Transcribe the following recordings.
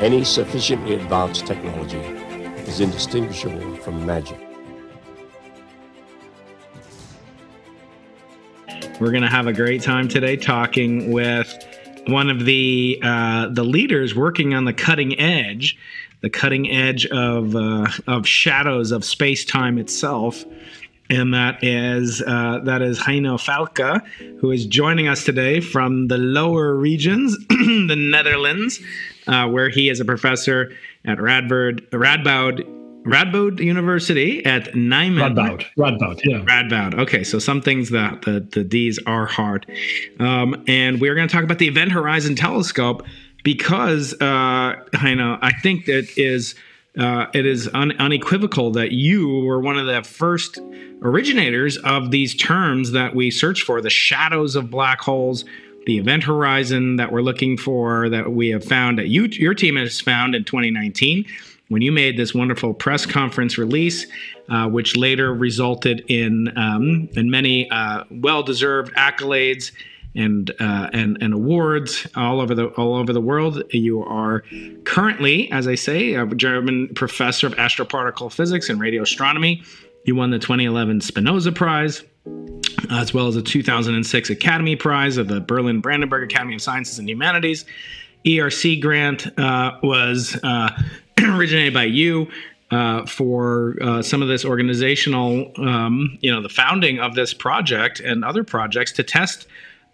any sufficiently advanced technology is indistinguishable from magic. We're going to have a great time today talking with one of the uh, the leaders working on the cutting edge, the cutting edge of uh, of shadows of space time itself, and that is uh, that is Heino Falcke, who is joining us today from the lower regions, the Netherlands, uh, where he is a professor at Radboud Radboud Radboud University at Nijmegen. Radboud, Radboud, yeah. Radboud. Okay, so some things that the, the D's are hard. Um, and we're going to talk about the Event Horizon Telescope because uh, I know I think that is uh, it is un- unequivocal that you were one of the first originators of these terms that we search for: the shadows of black holes, the event horizon that we're looking for, that we have found that you your team has found in 2019 when you made this wonderful press conference release, uh, which later resulted in um, in many uh, well-deserved accolades and uh, and and awards all over the all over the world. You are currently, as I say, a German professor of astroparticle physics and radio astronomy. You won the 2011 Spinoza Prize, as well as the 2006 Academy Prize of the Berlin Brandenburg Academy of Sciences and Humanities. ERC grant uh, was uh, originated by you uh, for uh, some of this organizational, um, you know, the founding of this project and other projects to test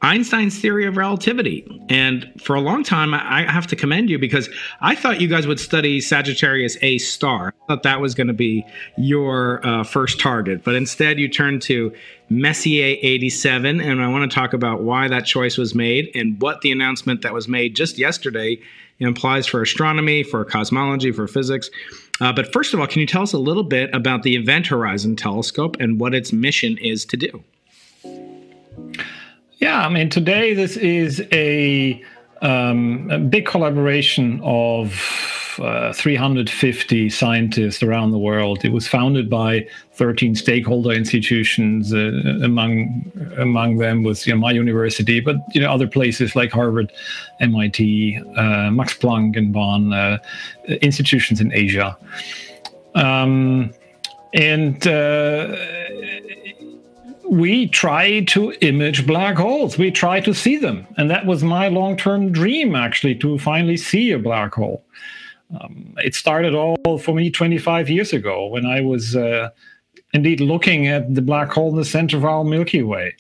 Einstein's theory of relativity. And for a long time, I have to commend you because I thought you guys would study Sagittarius A star. I thought that was going to be your uh, first target, but instead you turned to Messier 87. And I want to talk about why that choice was made and what the announcement that was made just yesterday implies for astronomy, for cosmology, for physics. Uh, but first of all, can you tell us a little bit about the Event Horizon Telescope and what its mission is to do? Yeah, I mean, today this is a, um, a big collaboration of uh, 350 scientists around the world. It was founded by 13 stakeholder institutions. Uh, among among them was you know, my university, but you know other places like Harvard, MIT, uh, Max Planck and Bonn, uh, institutions in Asia. Um, and uh, we try to image black holes. We try to see them. And that was my long term dream, actually, to finally see a black hole. Um, it started all for me 25 years ago when I was uh, indeed looking at the black hole in the center of our Milky Way.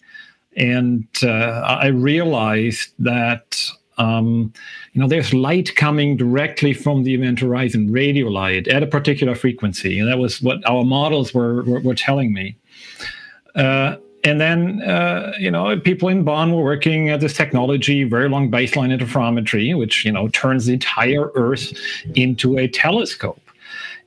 And uh, I realized that. Um, you know, there's light coming directly from the event horizon, radio light at a particular frequency, and that was what our models were were, were telling me. Uh, and then, uh, you know, people in Bonn were working at this technology, very long baseline interferometry, which, you know, turns the entire Earth into a telescope.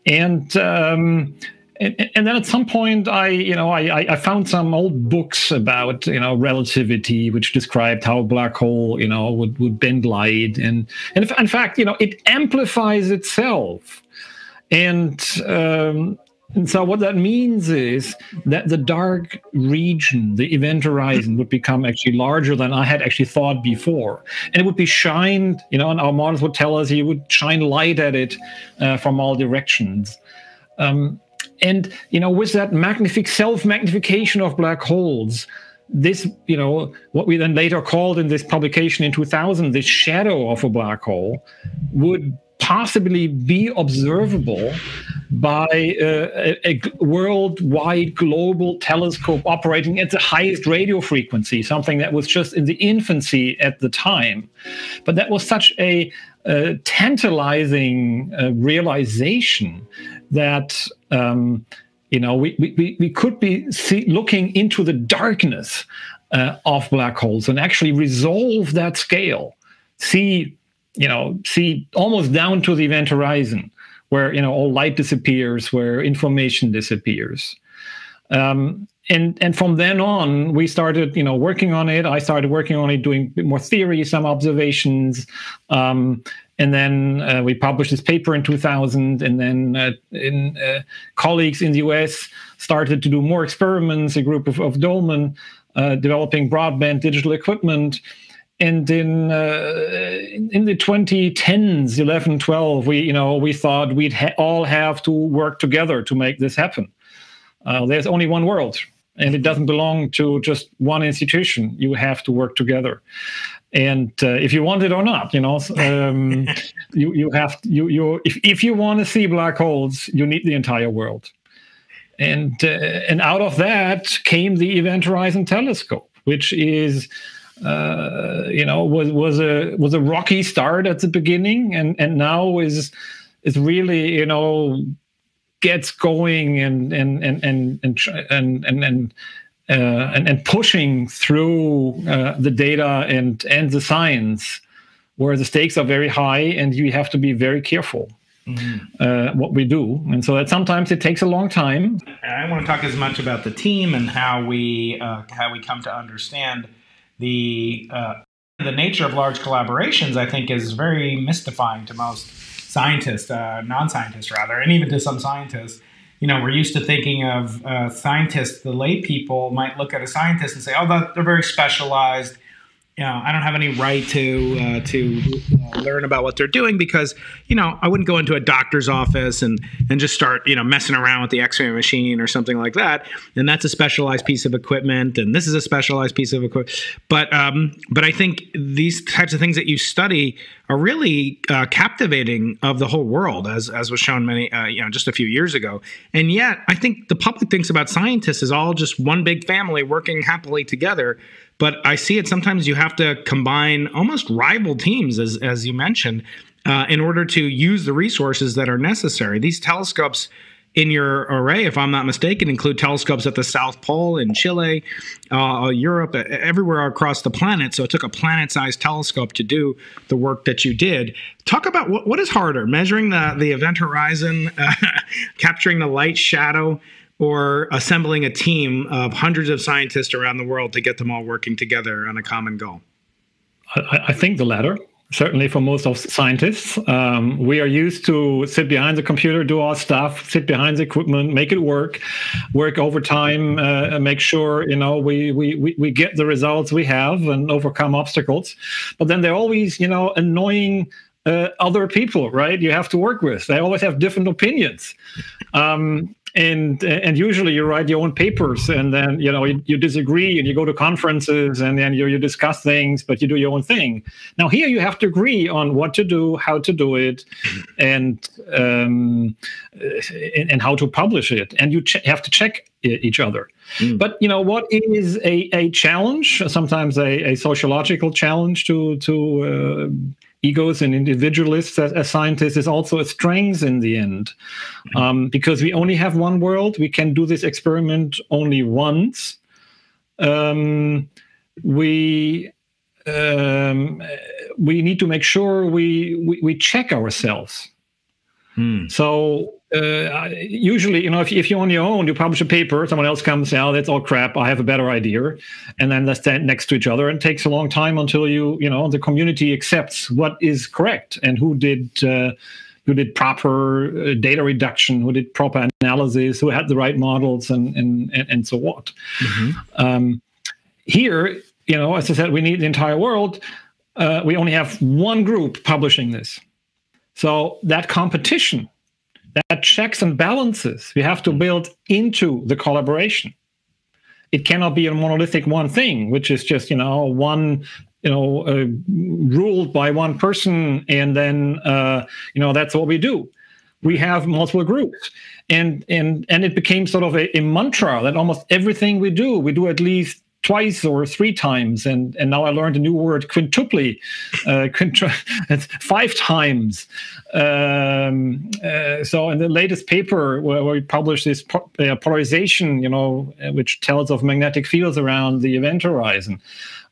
And, um, and, and, then at some point, I, you know, I, I found some old books about, you know, relativity, which described how a black hole, you know, would, would bend light. And, and in fact, you know, it amplifies itself. And, um, and so what that means is that the dark region, the event horizon, would become actually larger than I had actually thought before. And it would be shined, you know, and our models would tell us you would shine light at it uh, from all directions. Um, and, you know, with that magnific self-magnification of black holes, this, you know, what we then later called in this publication in 2000, this shadow of a black hole would possibly be observable by uh, a, a, worldwide global telescope operating at the highest radio frequency, something that was just in the infancy at the time. But that was such a, tantalizing uh, realization that. Um, you know, we, we, we could be see, looking into the darkness uh, of black holes and actually resolve that scale, see you know, see almost down to the event horizon, where you know all light disappears, where information disappears. Um, and and from then on, we started, you know, working on it. I started working on it, doing more theory, some observations, um, and then uh, we published this paper in 2000. And then uh, in, uh, colleagues in the US started to do more experiments. A group of, of Doeleman uh, developing broadband digital equipment, and in uh, in the 2010s 11 12 we you know we thought we'd ha- all have to work together to make this happen. Uh, there's only one world and it doesn't belong to just one institution. You have to work together. And uh, if you want it or not you know um, you you have you you if, if you want to see black holes you need the entire world. And uh, and out of that came the event horizon telescope which is uh, you know, was was a was a rocky start at the beginning, and and now is is really you know gets going and and and and and and and, and uh, and, and, pushing through uh, the data and and the science, where the stakes are very high and you have to be very careful mm-hmm. uh, what we do. And so that sometimes it takes a long time. I want to talk as much about the team and how we uh, how we come to understand the uh, the nature of large collaborations, I think, is very mystifying to most scientists, uh, non-scientists rather, and even to some scientists. You know, we're used to thinking of uh, scientists. The lay people might look at a scientist and say, "Oh, they're very specialized." You know, I don't have any right to uh, to uh, learn about what they're doing because you know I wouldn't go into a doctor's office and and just start you know messing around with the X-ray machine or something like that. And that's a specialized piece of equipment, and this is a specialized piece of equipment. But um, but I think these types of things that you study are really uh, captivating of the whole world, as as was shown many uh, you know just a few years ago. And yet, I think the public thinks about scientists as all just one big family working happily together but I see it sometimes you have to combine almost rival teams, as, as you mentioned, uh, in order to use the resources that are necessary. These telescopes in your array, if I'm not mistaken, include telescopes at the South Pole in Chile, uh, Europe, everywhere across the planet. So it took a planet sized telescope to do the work that you did. Talk about what, what is harder measuring the, the event horizon, uh, capturing the light shadow or assembling a team of hundreds of scientists around the world to get them all working together on a common goal? I, I think the latter. Certainly, for most of scientists, um, we are used to sit behind the computer, do our stuff, sit behind the equipment, make it work, work overtime, uh, make sure you know we, we we get the results we have and overcome obstacles. But then they're always you know annoying uh, other people, right? You have to work with. They always have different opinions. Um, and and usually you write your own papers and then you know you, you, disagree and you go to conferences and then you, you discuss things but you do your own thing. Now here you have to agree on what to do how to do it and um, and, and how to publish it. And you ch- have to check each other. Mm. but you know what is a, a challenge sometimes a, a sociological challenge to to uh, egos and individualists as, as, scientists is also a strength in the end mm-hmm. um, because we only have one world we can do this experiment only once um, we um, we need to make sure we we, we check ourselves hmm. so uh, usually, you know, if, if you're on your own, you publish a paper, someone else comes, out, oh, that's all crap. I have a better idea. And then they stand next to each other. And it takes a long time until you, you know, the community accepts what is correct and who did, uh, who did proper uh, data reduction, who did proper analysis, who had the right models and, and, and, so what. Mm-hmm. Um, here, you know, as I said, we need the entire world. Uh, we only have one group publishing this. So that competition that checks and balances we have to build into the collaboration. It cannot be a monolithic one thing which is just you know one you know uh, ruled by one person and then uh, you know that's what we do. We have multiple groups. And and and it became sort of a, a mantra that almost everything we do we do at least twice or three times, and and now I learned a new word, quintuply, uh, five times. Um, uh, so in the latest paper where, where we published this po- uh, polarization, you know, uh, which tells of magnetic fields around the event horizon.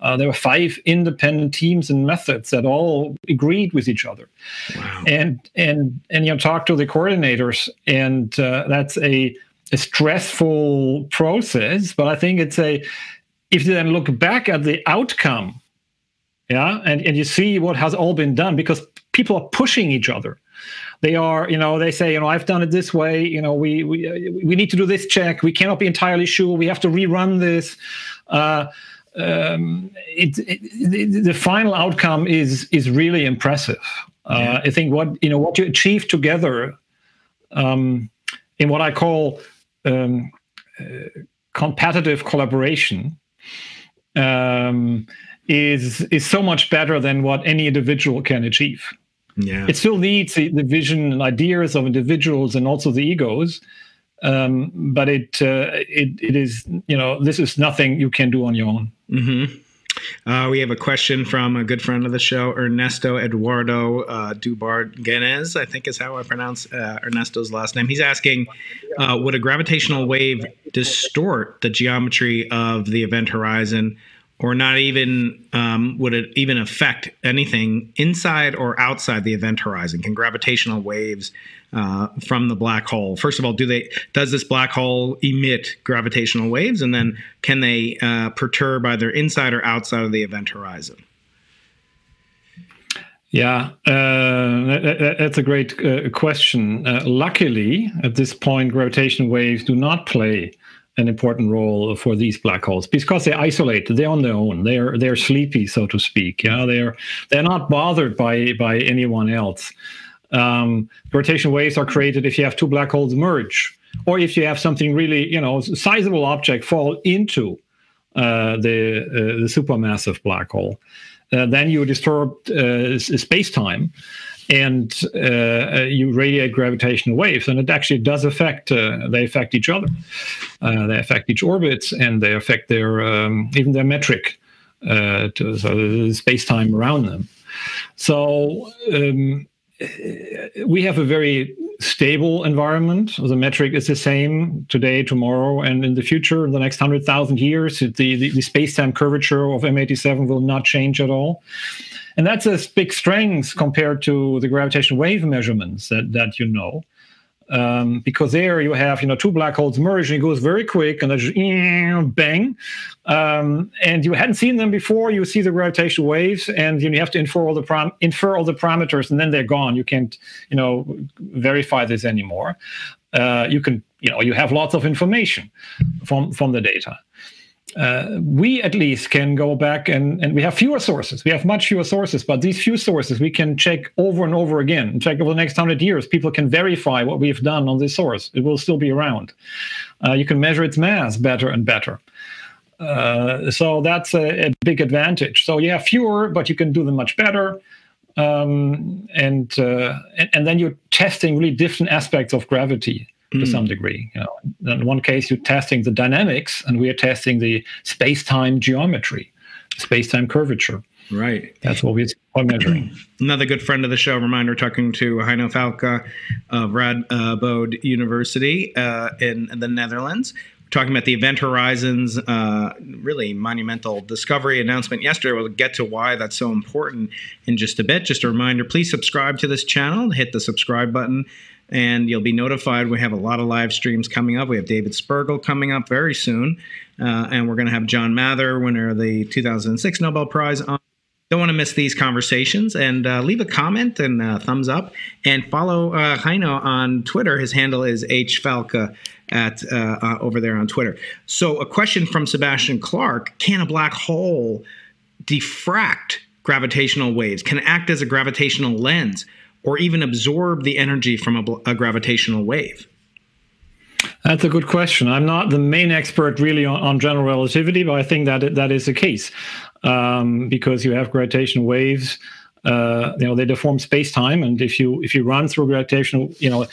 Uh, there were five independent teams and methods that all agreed with each other, wow. and and and you know talk to the coordinators, and uh, that's a, a stressful process. But I think it's a if you then look back at the outcome, yeah, and, and you see what has all been done because people are pushing each other. They are, you know, they say, you know, I've done it this way. You know, we we we need to do this check. We cannot be entirely sure. We have to rerun this. Uh, um, it, it, the final outcome is is really impressive. Uh, I think what you know what you achieve together um, in what I call um, uh, competitive collaboration um, is is so much better than what any individual can achieve. Yeah. It still needs the, the vision and ideas of individuals and also the egos, um, but it, uh, it it is you know this is nothing you can do on your own. Mm-hmm. Uh, we have a question from a good friend of the show, Ernesto Eduardo uh, Dubarguenez, I think is how I pronounce uh, Ernesto's last name. He's asking uh, Would a gravitational wave distort the geometry of the event horizon or not even um, would it even affect anything inside or outside the event horizon? Can gravitational waves uh, from the black hole, first of all, do they does this black hole emit gravitational waves, and then can they uh, perturb either inside or outside of the event horizon? Yeah, uh, that, that's a great uh, question. Uh, luckily, at this point, gravitational waves do not play an important role for these black holes because they isolate they're on their own. They're they're sleepy so to speak yeah? They're they're not bothered by by anyone else. Um, gravitational waves are created if you have two black holes merge or if you have something really you know sizable object fall into uh, the uh, the supermassive black hole. Uh, then you disturb uh, space-time and uh, you radiate gravitational waves, and it actually does affect. Uh, they affect each other. Uh, they affect each orbit, and they affect their um, even their metric, uh, to, so the space time around them. So um, we have a very stable environment. The metric is the same today, tomorrow, and in the future, in the next hundred thousand years, the, the, the space time curvature of M87 will not change at all and that's a big strength compared to the gravitational wave measurements that, that you know um, because there you have you know two black holes merge and it goes very quick and then bang. Um, and you hadn't seen them before. You see the gravitational waves and you, have to infer all the infer all the parameters and then they're gone. You can't you know verify this anymore. Uh, you can you know you have lots of information from from the data uh, we at least can go back and, and we have fewer sources. We have much fewer sources, but these few sources we can check over and over again. Check over the next hundred years. People can verify what we've done on this source. It will still be around. Uh, you can measure its mass better and better. Uh, so that's a, a, big advantage. So you have fewer, but you can do them much better. Um, and, uh, and and then you're testing really different aspects of gravity to mm. some degree. You know, in one case, you're testing the dynamics, and we are testing the space-time geometry, space-time curvature. Right. That's what we're measuring. Another good friend of the show, reminder, talking to Heino Falcke of Radboud University uh, in, in the Netherlands talking about the event horizons uh, really monumental discovery announcement yesterday we'll get to why that's so important in just a bit just a reminder please subscribe to this channel hit the subscribe button and you'll be notified. We have a lot of live streams coming up. We have David Spergel coming up very soon, uh, and we're going to have John Mather, winner of the 2006 Nobel Prize, on. Don't want to miss these conversations and uh, leave a comment and a thumbs up and follow uh, Heino on Twitter. His handle is hfalcke at uh, uh, over there on Twitter. So, a question from Sebastian Clark: Can a black hole diffract gravitational waves? Can act as a gravitational lens? Or even absorb the energy from a, a gravitational wave? That's a good question. I'm not the main expert really on, on general relativity, but I think that that is the case um, because you have gravitational waves. Uh, you know they deform space-time, and if you if you run through gravitational, you know,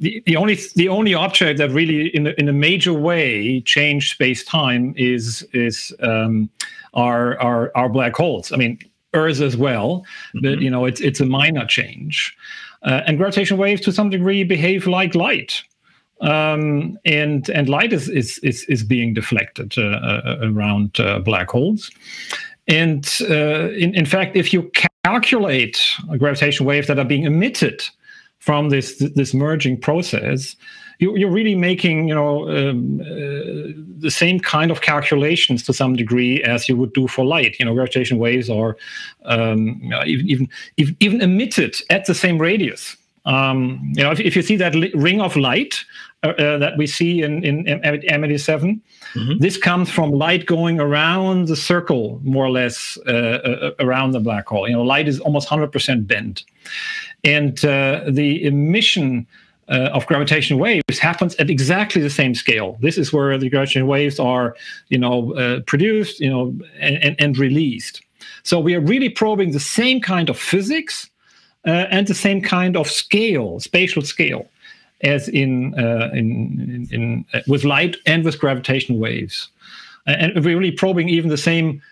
the, the only the only object that really in a, in a major way changed space-time is is um, our, our our black holes. I mean, Earth as well, mm-hmm. but you know it's it's a minor change. Uh, and gravitational waves, to some degree, behave like light, um, and and light is is is, is being deflected uh, uh, around uh, black holes. And uh, in, in fact, if you calculate gravitational waves that are being emitted from this this merging process, you, are really making you know um, uh, the same kind of calculations to some degree as you would do for light. You know, gravitational waves are um, even, even even emitted at the same radius. Um, you know, if, if, you see that li- ring of light uh, uh, that we see in, in M87. Mm-hmm. This comes from light going around the circle, more or less, uh, uh around the black hole. You know, light is almost 100% bent. And uh, the emission uh, of gravitational waves happens at exactly the same scale. This is where the gravitational waves are, you know, uh, produced, you know, and, and, and, released. So we are really probing the same kind of physics uh, and the same kind of scale, spatial scale, as in, uh, in, in, in uh, with light and with gravitational waves. And we're really probing even the same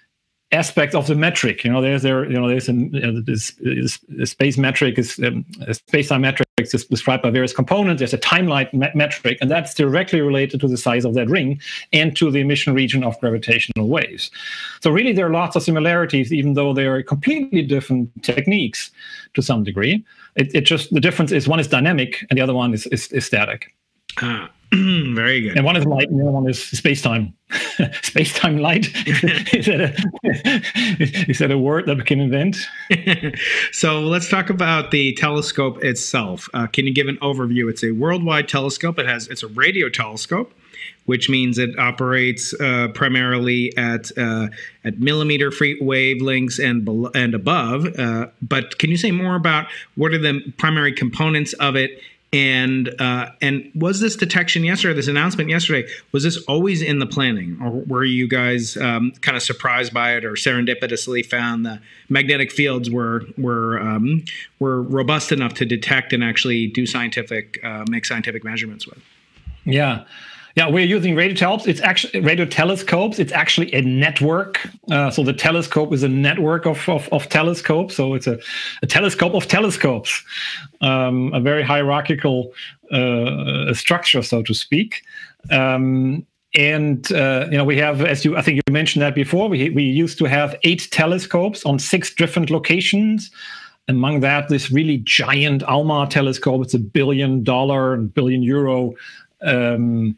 aspect of the metric. You know, there's there, you know, there's a, you know, this, this, space metric is um, space-time metric is described by various components. There's a timeline metric, and that's directly related to the size of that ring and to the emission region of gravitational waves. So really, there are lots of similarities, even though they are completely different techniques to some degree. It, it just the difference is one is dynamic and the other one is, is, is static. Ah, very good. And one is light, and the other one is space time. space time light. is, that a, is that a word that we can invent? so let's talk about the telescope itself. Uh, can you give an overview? It's a worldwide telescope. It has it's a radio telescope, which means it operates uh, primarily at uh, at millimeter free wavelengths and be- and above. Uh, but can you say more about what are the primary components of it? And uh, and was this detection yesterday, this announcement yesterday, was this always in the planning, or were you guys um, kind of surprised by it, or serendipitously found the magnetic fields were were um, were robust enough to detect and actually do scientific uh, make scientific measurements with? Yeah. Yeah, we're using radio telescopes. It's actually radio telescopes. It's actually a network. Uh, so the telescope is a network of, of, of telescopes. So it's a, a telescope of telescopes, um, a very hierarchical uh, structure, so to speak. Um, and uh, you know we have, as you I think you mentioned that before. We we used to have eight telescopes on six different locations. Among that, this really giant ALMA telescope. It's a billion dollar, billion euro um,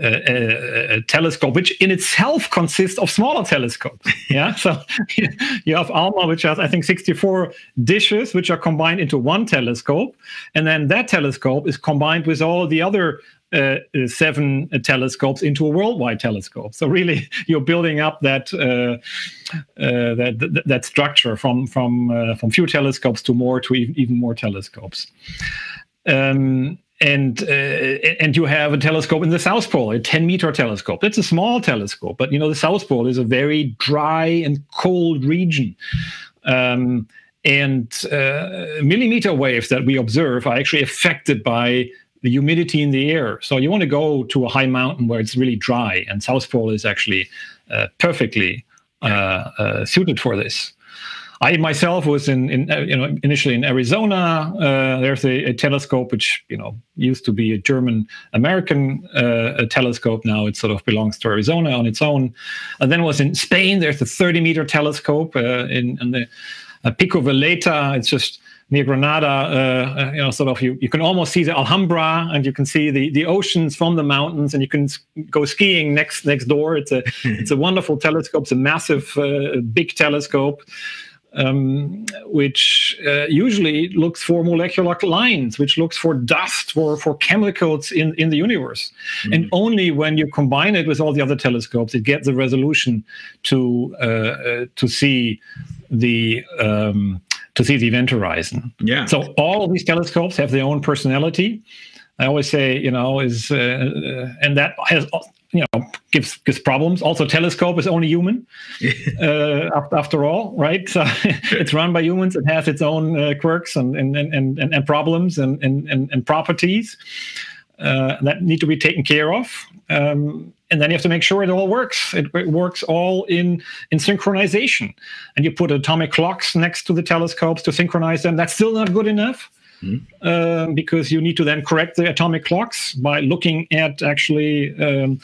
a, telescope, which in itself consists of smaller telescopes. yeah, so you have ALMA, which has I think 64 dishes, which are combined into one telescope, and then that telescope is combined with all the other uh, seven uh, telescopes into a worldwide telescope. So really, you're building up that uh, uh that, that, that structure from from uh, from few telescopes to more to even, even more telescopes. Um, and uh, and you have a telescope in the South Pole, a 10 meter telescope. That's a small telescope, but you know the South Pole is a very dry and cold region. Um, and uh, millimeter waves that we observe are actually affected by the humidity in the air. So you want to go to a high mountain where it's really dry, and South Pole is actually uh, perfectly uh, uh, suited for this. I myself was in, in uh, you know initially in Arizona. Uh, there's a, a, telescope which you know used to be a German American uh, telescope. Now it sort of belongs to Arizona on its own. And then was in Spain. There's a 30 meter telescope uh, in, in, the uh, Pico Veleta. It's just near Granada, uh, you know, sort of you, you can almost see the Alhambra and you can see the, the oceans from the mountains and you can go skiing next next door. It's a it's a wonderful telescope. It's a massive, uh, big telescope um, which uh, usually looks for molecular lines, which looks for dust, for, for chemicals in, in the universe. Mm. And only when you combine it with all the other telescopes, it gets the resolution to uh, uh, to see the um, to see the event horizon. Yeah. So all these telescopes have their own personality. I always say, you know, is uh, uh and that has you know gives gives problems. Also, telescope is only human uh, after all, right? So it's run by humans. It has its own uh, quirks and and, and and and problems and and and, properties uh, that need to be taken care of. Um, and then you have to make sure it all works. It, it, works all in in synchronization. And you put atomic clocks next to the telescopes to synchronize them. That's still not good enough. Mm-hmm. because you need to then correct the atomic clocks by looking at actually um,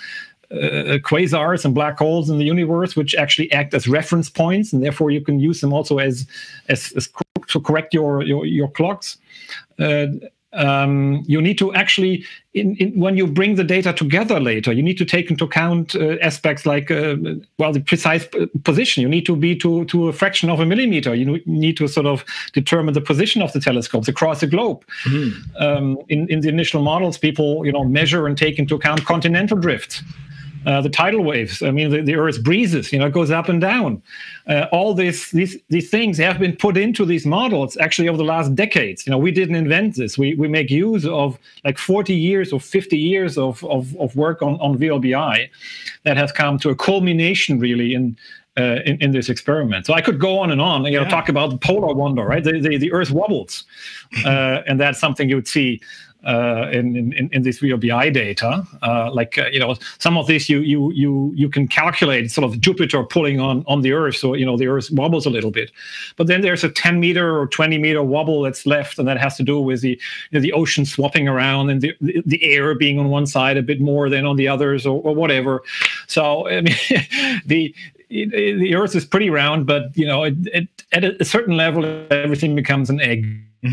uh, quasars and black holes in the universe, which actually act as reference points, and therefore you can use them also as as, as to correct your your, your clocks. Uh, um, you need to actually, in, in, when you bring the data together later, you need to take into account uh, aspects like, uh, well, the precise position. You need to be to, to a fraction of a millimeter. You need to sort of determine the position of the telescopes across the globe. Mm-hmm. Um, in, in the initial models, people, you know, measure and take into account continental drifts uh, the tidal waves. I mean, the, the Earth breezes. You know, it goes up and down. Uh, all these these these things have been put into these models actually over the last decades. You know, we didn't invent this. We we make use of like 40 years or 50 years of of, of work on on VLBI that has come to a culmination really in uh, in, in, this experiment. So I could go on and on, you know, yeah. talk about the polar wonder, right? The, the, the Earth wobbles. Uh, and that's something you would see uh, in, in, in this VLBI data. Uh, like uh, you know, some of this you you you you can calculate sort of Jupiter pulling on on the Earth, so you know the Earth wobbles a little bit. But then there's a 10 meter or 20 meter wobble that's left, and that has to do with the you know, the ocean swapping around and the the air being on one side a bit more than on the others, or, or whatever. So I mean, the the Earth is pretty round, but you know, it, it, at a certain level, everything becomes an egg.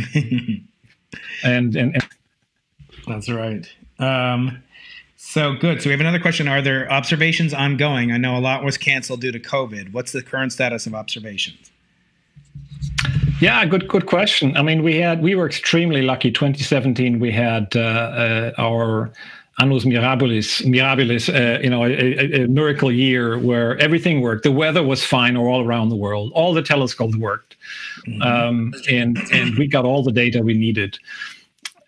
and, and, and that's right. Um, so good. So we have another question. Are there observations ongoing? I know a lot was canceled due to COVID. What's the current status of observations? Yeah, good good question. I mean, we had we were extremely lucky. 2017, we had uh, uh, our annus mirabilis, mirabilis, uh, you know, a, a, miracle year where everything worked. The weather was fine all around the world. All the telescopes worked, mm-hmm. um, and and we got all the data we needed.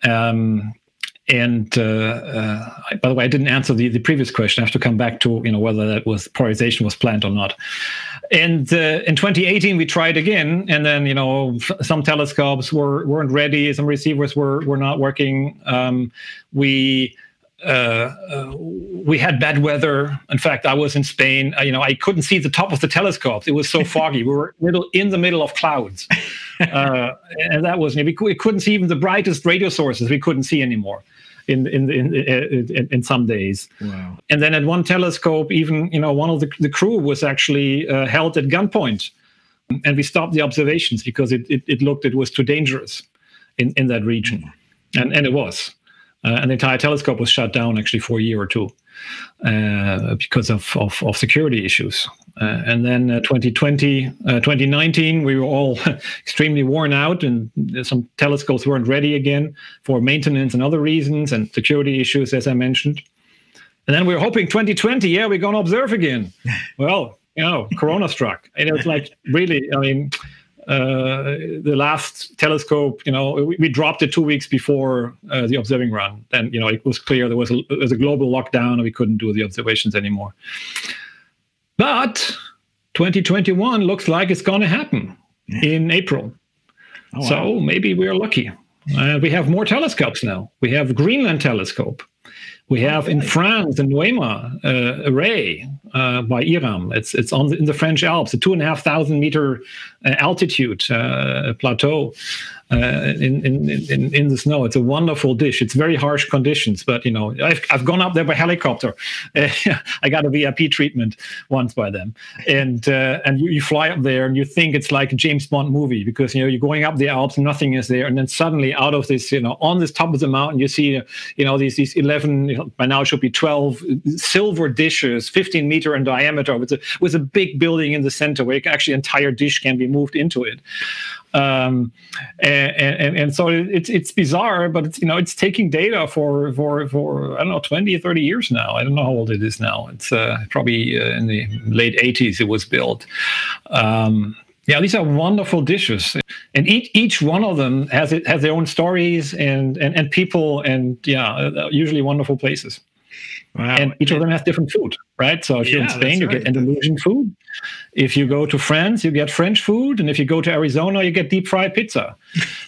Um, and uh, uh, by the way, I didn't answer the, the previous question. I have to come back to you know whether that was polarization was planned or not. And uh, in 2018, we tried again, and then you know some telescopes were weren't ready, some receivers were were not working. Um, we uh, uh, we had bad weather. In fact, I was in Spain. Uh, you know, I couldn't see the top of the telescope. It was so foggy. we were middle, in the middle of clouds, uh, and that was we, we couldn't see even the brightest radio sources. We couldn't see anymore in in in, in, in some days. Wow. And then at one telescope, even you know one of the, the crew was actually uh, held at gunpoint, and we stopped the observations because it, it, it looked it was too dangerous in in that region, and and it was. Uh, and the entire telescope was shut down actually for a year or two uh, because of, of, of, security issues. Uh, and then 2020, uh, 2019, uh, we were all extremely worn out, and some telescopes weren't ready again for maintenance and other reasons, and security issues, as I mentioned. And then we were hoping 2020, yeah, we're going to observe again. well, you know, Corona struck. And it was like really, I mean, uh, the last telescope, you know, we, we, dropped it two weeks before uh, the observing run. Then, you know, it was clear there was a, there was a global lockdown and we couldn't do the observations anymore. But 2021 looks like it's going to happen in April. Oh, wow. So maybe we're lucky. Uh, we have more telescopes now. We have Greenland telescope. We have in France the Noema uh, array uh, by IRAM. It's it's on the, in the French Alps, a two and a half thousand meter altitude uh, plateau uh, in, in, in in the snow. It's a wonderful dish. It's very harsh conditions, but you know I've, I've gone up there by helicopter. I got a VIP treatment once by them, and uh, and you, you fly up there and you think it's like a James Bond movie because you know you're going up the Alps, nothing is there, and then suddenly out of this you know on this top of the mountain you see you know these these eleven by now it should be 12 silver dishes 15 meter in diameter with a, with a big building in the center where actually entire dish can be moved into it. Um, and, and, and so it's it's bizarre but it's you know it's taking data for for for i don't know 20 30 years now. I don't know how old it is now. It's uh, probably uh, in the late 80s it was built. Um, yeah, these are wonderful dishes, and each each one of them has it has their own stories and and, and people and yeah, uh, usually wonderful places. Wow. And each of them has different food, right? So if you're in Spain, you right. get Andalusian food. If you go to France, you get French food, and if you go to Arizona, you get deep fried pizza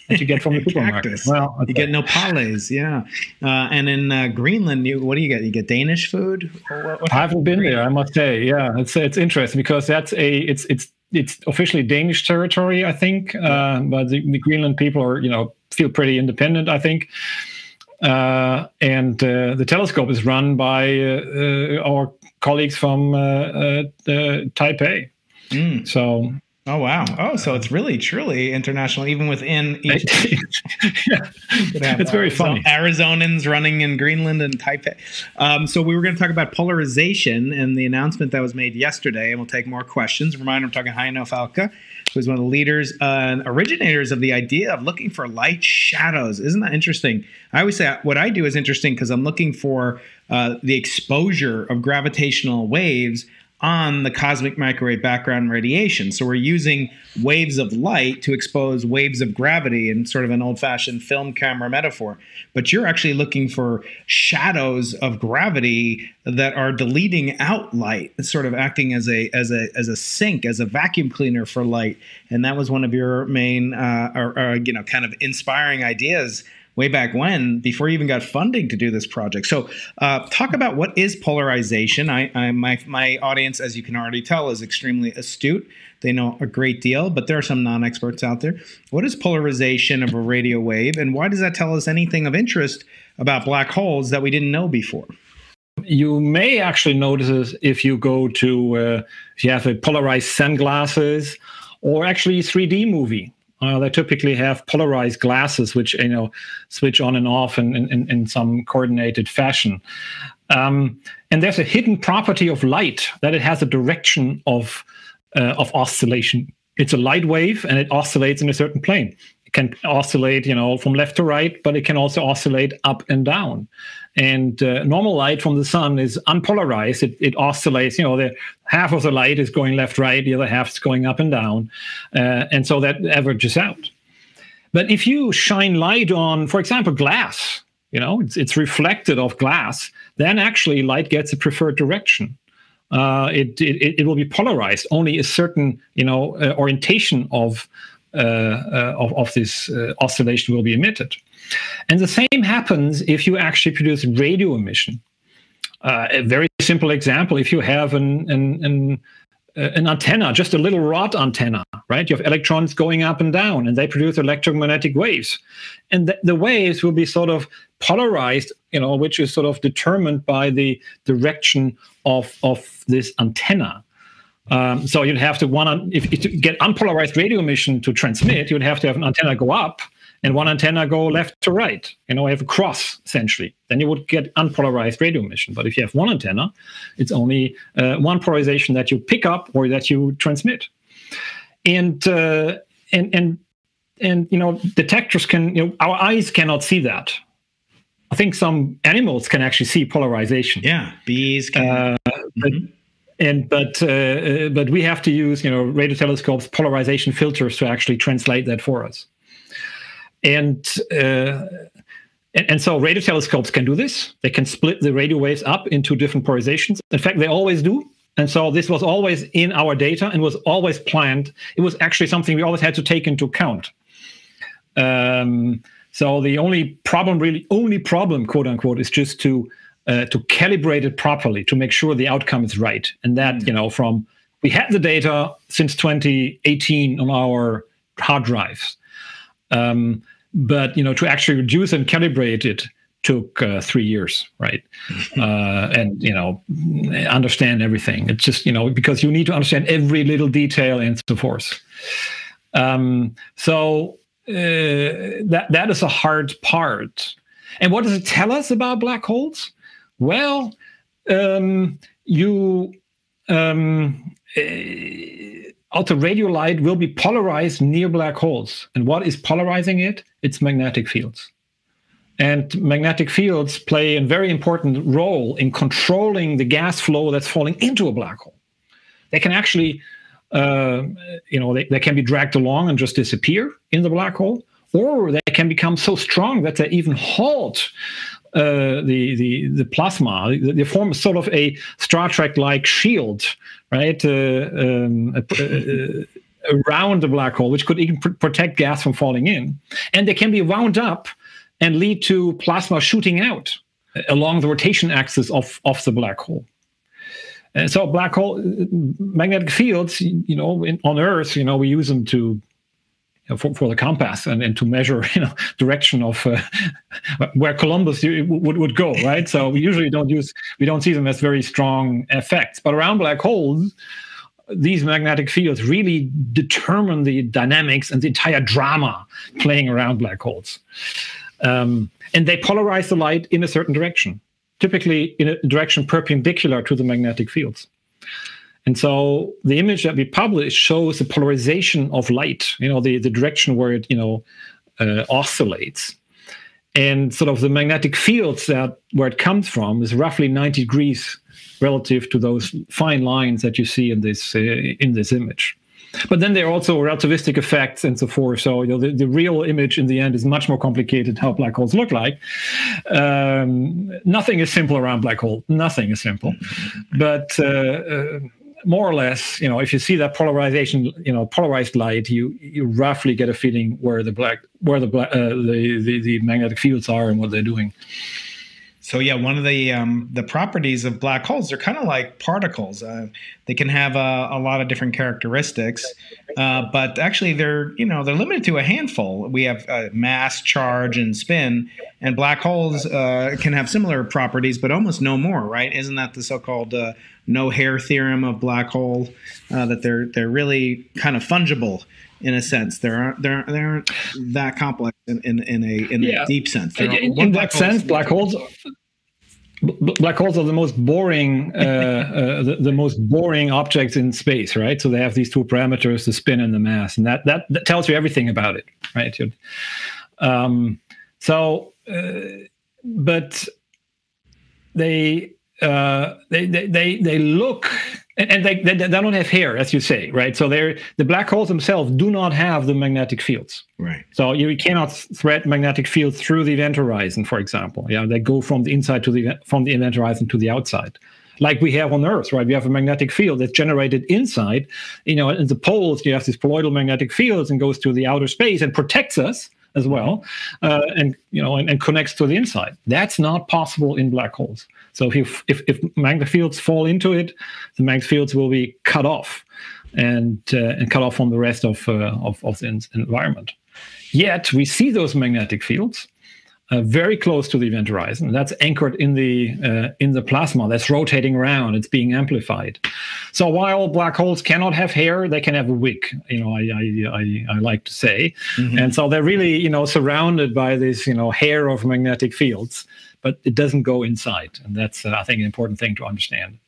that you get from the supermarket. Well, you get nopales, yeah. Uh, and in uh, Greenland, you, what do you get? You get Danish food? What, what I haven't been there, I must say. Yeah, it's it's interesting because that's a it's it's it's officially Danish territory, I think, uh, but the, the, Greenland people are, you know, feel pretty independent, I think. Uh, and uh, the telescope is run by uh, uh, our colleagues from uh, Taipei. Mm. So Oh wow! Oh, so it's really truly international, even within each. yeah. It's very funny. Arizonans running in Greenland and Taipei. Um, so we were going to talk about polarization and the announcement that was made yesterday, and we'll take more questions. Reminder: I'm talking Heino Falcke, who's one of the leaders and originators of the idea of looking for light shadows. Isn't that interesting? I always say what I do is interesting because I'm looking for uh, the exposure of gravitational waves on the cosmic microwave background radiation. So we're using waves of light to expose waves of gravity in sort of an old fashioned film camera metaphor. But you're actually looking for shadows of gravity that are deleting out light, sort of acting as a as a as a sink, as a vacuum cleaner for light. And that was one of your main, uh, or, or, you know, kind of inspiring ideas way back when, before you even got funding to do this project. So, uh, talk about what is polarization. I, I, my my audience, as you can already tell, is extremely astute. They know a great deal, but there are some non-experts out there. What is polarization of a radio wave, and why does that tell us anything of interest about black holes that we didn't know before? You may actually notice this if you go to uh, if you have a polarized sunglasses or actually 3D movie uh, they typically have polarized glasses, which you know switch on and off in, in, in some coordinated fashion. Um, and there's a hidden property of light that it has a direction of uh, of oscillation. It's a light wave, and it oscillates in a certain plane. Can oscillate, you know, from left to right, but it can also oscillate up and down. And uh, normal light from the sun is unpolarized. It, it oscillates. You know, the half of the light is going left, right. The other half is going up and down, uh, and so that averages out. But if you shine light on, for example, glass, you know, it's, it's reflected off glass, then actually light gets a preferred direction. Uh, it, it, it will be polarized. Only a certain you know uh, orientation of of, of this uh, oscillation will be emitted. And the same happens if you actually produce radio emission. Uh, a very simple example if you have an, an, an, uh, an, antenna, just a little rod antenna, right? You have electrons going up and down, and they produce electromagnetic waves. And th- the waves will be sort of polarized, you know, which is sort of determined by the direction of, of this antenna. Um, so you'd have to one if, if to get unpolarized radio emission to transmit, you'd have to have an antenna go up and one antenna go left to right. You know, have a cross essentially. Then you would get unpolarized radio emission. But if you have one antenna, it's only uh, one polarization that you pick up or that you transmit. And uh, and and and you know, detectors can. You know, our eyes cannot see that. I think some animals can actually see polarization. Yeah, bees can. Uh, mm-hmm. And but uh, uh, but we have to use you know radio telescopes polarization filters to actually translate that for us and uh, and, so radio telescopes can do this. They can split the radio waves up into different polarizations. In fact, they always do. And so this was always in our data and was always planned. It was actually something we always had to take into account. Um, so the only problem, really, only problem, quote unquote, is just to uh, to calibrate it properly to make sure the outcome is right. And that, mm. you know, from we had the data since 2018 on our hard drives. Um, but you know to actually reduce and calibrate it took uh, three years right uh, and you know understand everything it's just you know because you need to understand every little detail and so forth um, so uh, that that is a hard part and what does it tell us about black holes well um, you um, radio light will be polarized near black holes. And what is polarizing it? It's magnetic fields. And magnetic fields play a very important role in controlling the gas flow that's falling into a black hole. They can actually, uh, you know, they, they can be dragged along and just disappear in the black hole, or they can become so strong that they even halt uh, the the the plasma. They, form sort of a Star Trek like shield, right, uh, um, uh, around the black hole, which could even pr- protect gas from falling in, and they can be wound up and lead to plasma shooting out along the rotation axis of of the black hole. And so black hole magnetic fields, you know, in, on Earth, you know, we use them to for, for the compass and, and to measure you know direction of uh, where Columbus would, would go right so we usually don't use we don't see them as very strong effects but around black holes these magnetic fields really determine the dynamics and the entire drama playing around black holes. Um, and they polarize the light in a certain direction, typically in a direction perpendicular to the magnetic fields. And so the image that we publish shows the polarization of light, you know, the, the direction where it, you know, uh, oscillates. And sort of the magnetic fields that where it comes from is roughly 90 degrees relative to those fine lines that you see in this uh, in this image. But then there are also relativistic effects and so forth. So you know, the, the real image in the end is much more complicated how black holes look like. Um, nothing is simple around black hole. Nothing is simple. But uh, uh, more or less, you know, if you see that polarization, you know, polarized light, you you roughly get a feeling where the black where the black uh, the, the the magnetic fields are and what they're doing. So yeah, one of the um, the properties of black holes, they're kind of like particles. Uh, they can have a, a, lot of different characteristics, uh, but actually they're you know they're limited to a handful. We have uh, mass, charge, and spin, and black holes uh, can have similar properties, but almost no more. Right? Isn't that the so-called uh, no hair theorem of black hole? Uh, that they're they're really kind of fungible in a sense. They aren't they aren't, they aren't that complex in, in, in a in yeah. a deep sense. In, in that sense, black holes. Black holes are the most boring, uh, uh, the, the, most boring objects in space, right? So they have these two parameters: the spin and the mass, and that that, that tells you everything about it, right? Um, so, uh, but they uh, they, they they they look and, and they, they, they don't have hair, as you say, right? So they're the black holes themselves do not have the magnetic fields, right? So you cannot thread magnetic fields through the event horizon, for example. Yeah, they go from the inside to the from the event horizon to the outside like we have on Earth, right? We have a magnetic field that's generated inside. You know, in the poles, you have these poloidal magnetic fields and goes to the outer space and protects us as well, uh, and you know, and, and, connects to the inside. That's not possible in black holes. So if if, if magnetic fields fall into it, the magnetic fields will be cut off, and uh, and cut off from the rest of uh, of, of the environment. Yet we see those magnetic fields uh, very close to the event horizon. That's anchored in the uh, in the plasma that's rotating around. It's being amplified. So while black holes cannot have hair, they can have a wig. You know, I I, I, I like to say, mm-hmm. and so they're really you know surrounded by this you know hair of magnetic fields, but it doesn't go inside, and that's uh, I think an important thing to understand.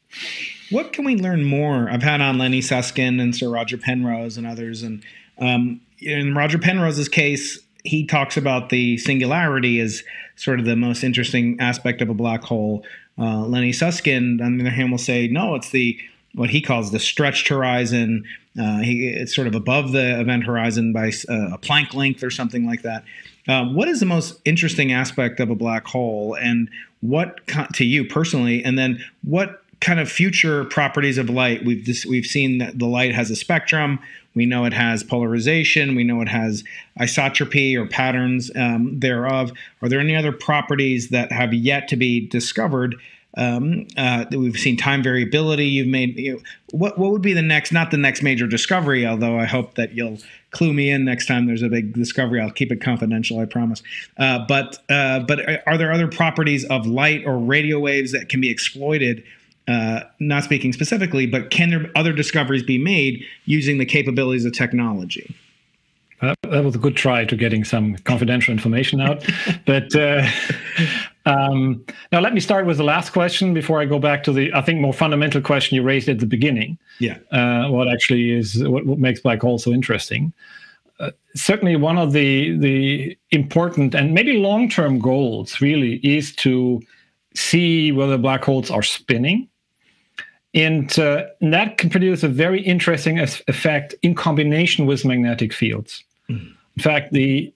What can we learn more? I've had on Lenny Susskind and Sir Roger Penrose and others, and um, in Roger Penrose's case, he talks about the singularity as sort of the most interesting aspect of a black hole. Uh, Lenny Susskind, on the other hand, will say no, it's the what he calls the stretched horizon. Uh, he, it's sort of above the event horizon by uh, a Planck length or something like that. Um, what is the most interesting aspect of a black hole, and what to you personally? And then what kind of future properties of light? We've we've seen that the light has a spectrum. We know it has polarization. We know it has isotropy or patterns um, thereof. Are there any other properties that have yet to be discovered? Um, uh, we've seen time variability. You've made you know, what? What would be the next? Not the next major discovery, although I hope that you'll clue me in next time there's a big discovery. I'll keep it confidential, I promise. Uh, but uh, but are there other properties of light or radio waves that can be exploited uh, not speaking specifically, but can there other discoveries be made using the capabilities of technology? Uh, that was a good try to getting some confidential information out. but uh, um, now let me start with the last question before I go back to the, I think, more fundamental question you raised at the beginning. Yeah. Uh, what actually is what, what, makes black holes so interesting? Uh, certainly, one of the the important and maybe long term goals really is to see whether black holes are spinning and, uh, that can produce a very interesting effect in combination with magnetic fields. Mm. In fact, the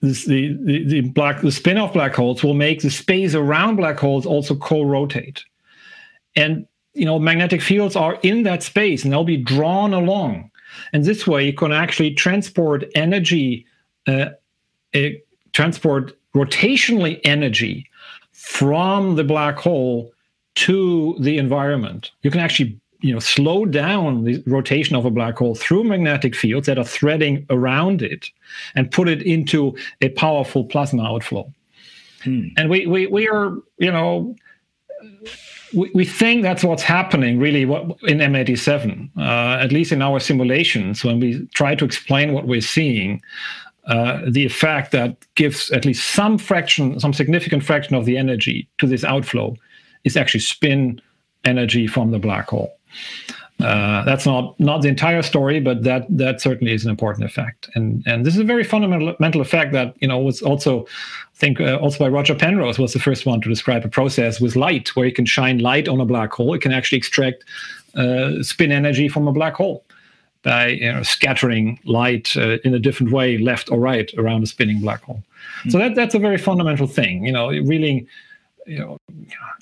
the, the, the black the spin-off black holes will make the space around black holes also co-rotate. And you know, magnetic fields are in that space and they'll be drawn along. And this way you can actually transport energy, uh, uh, transport rotationally energy from the black hole to the environment. You can actually you know slow down the rotation of a black hole through magnetic fields that are threading around it and put it into a powerful plasma outflow. Hmm. And we, we we are, you know, we, we think that's what's happening really what, in M87, uh, at least in our simulations, when we try to explain what we're seeing. Uh, the effect that gives at least some fraction, some significant fraction of the energy to this outflow is actually spin energy from the black hole. Uh, that's not not the entire story, but that that certainly is an important effect, and and this is a very fundamental effect that you know was also, I think, uh, also by Roger Penrose was the first one to describe a process with light, where you can shine light on a black hole, it can actually extract uh, spin energy from a black hole by you know, scattering light uh, in a different way, left or right, around a spinning black hole. Mm-hmm. So that that's a very fundamental thing. You know, really you know,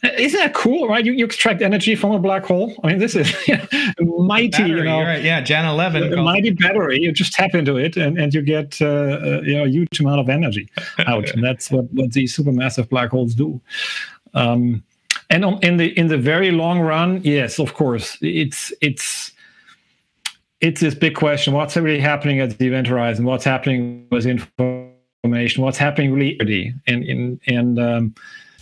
isn't that cool, right? You, you extract energy from a black hole. I mean, this is mighty, battery, you know, right. yeah, Jan eleven, a mighty battery. You just tap into it, and, and you get uh, uh you know a huge amount of energy out, and that's what what these supermassive black holes do. Um, and on, in the in the very long run, yes, of course, it's it's it's this big question: what's really happening at the event horizon? What's happening with information? What's happening really? And and and um,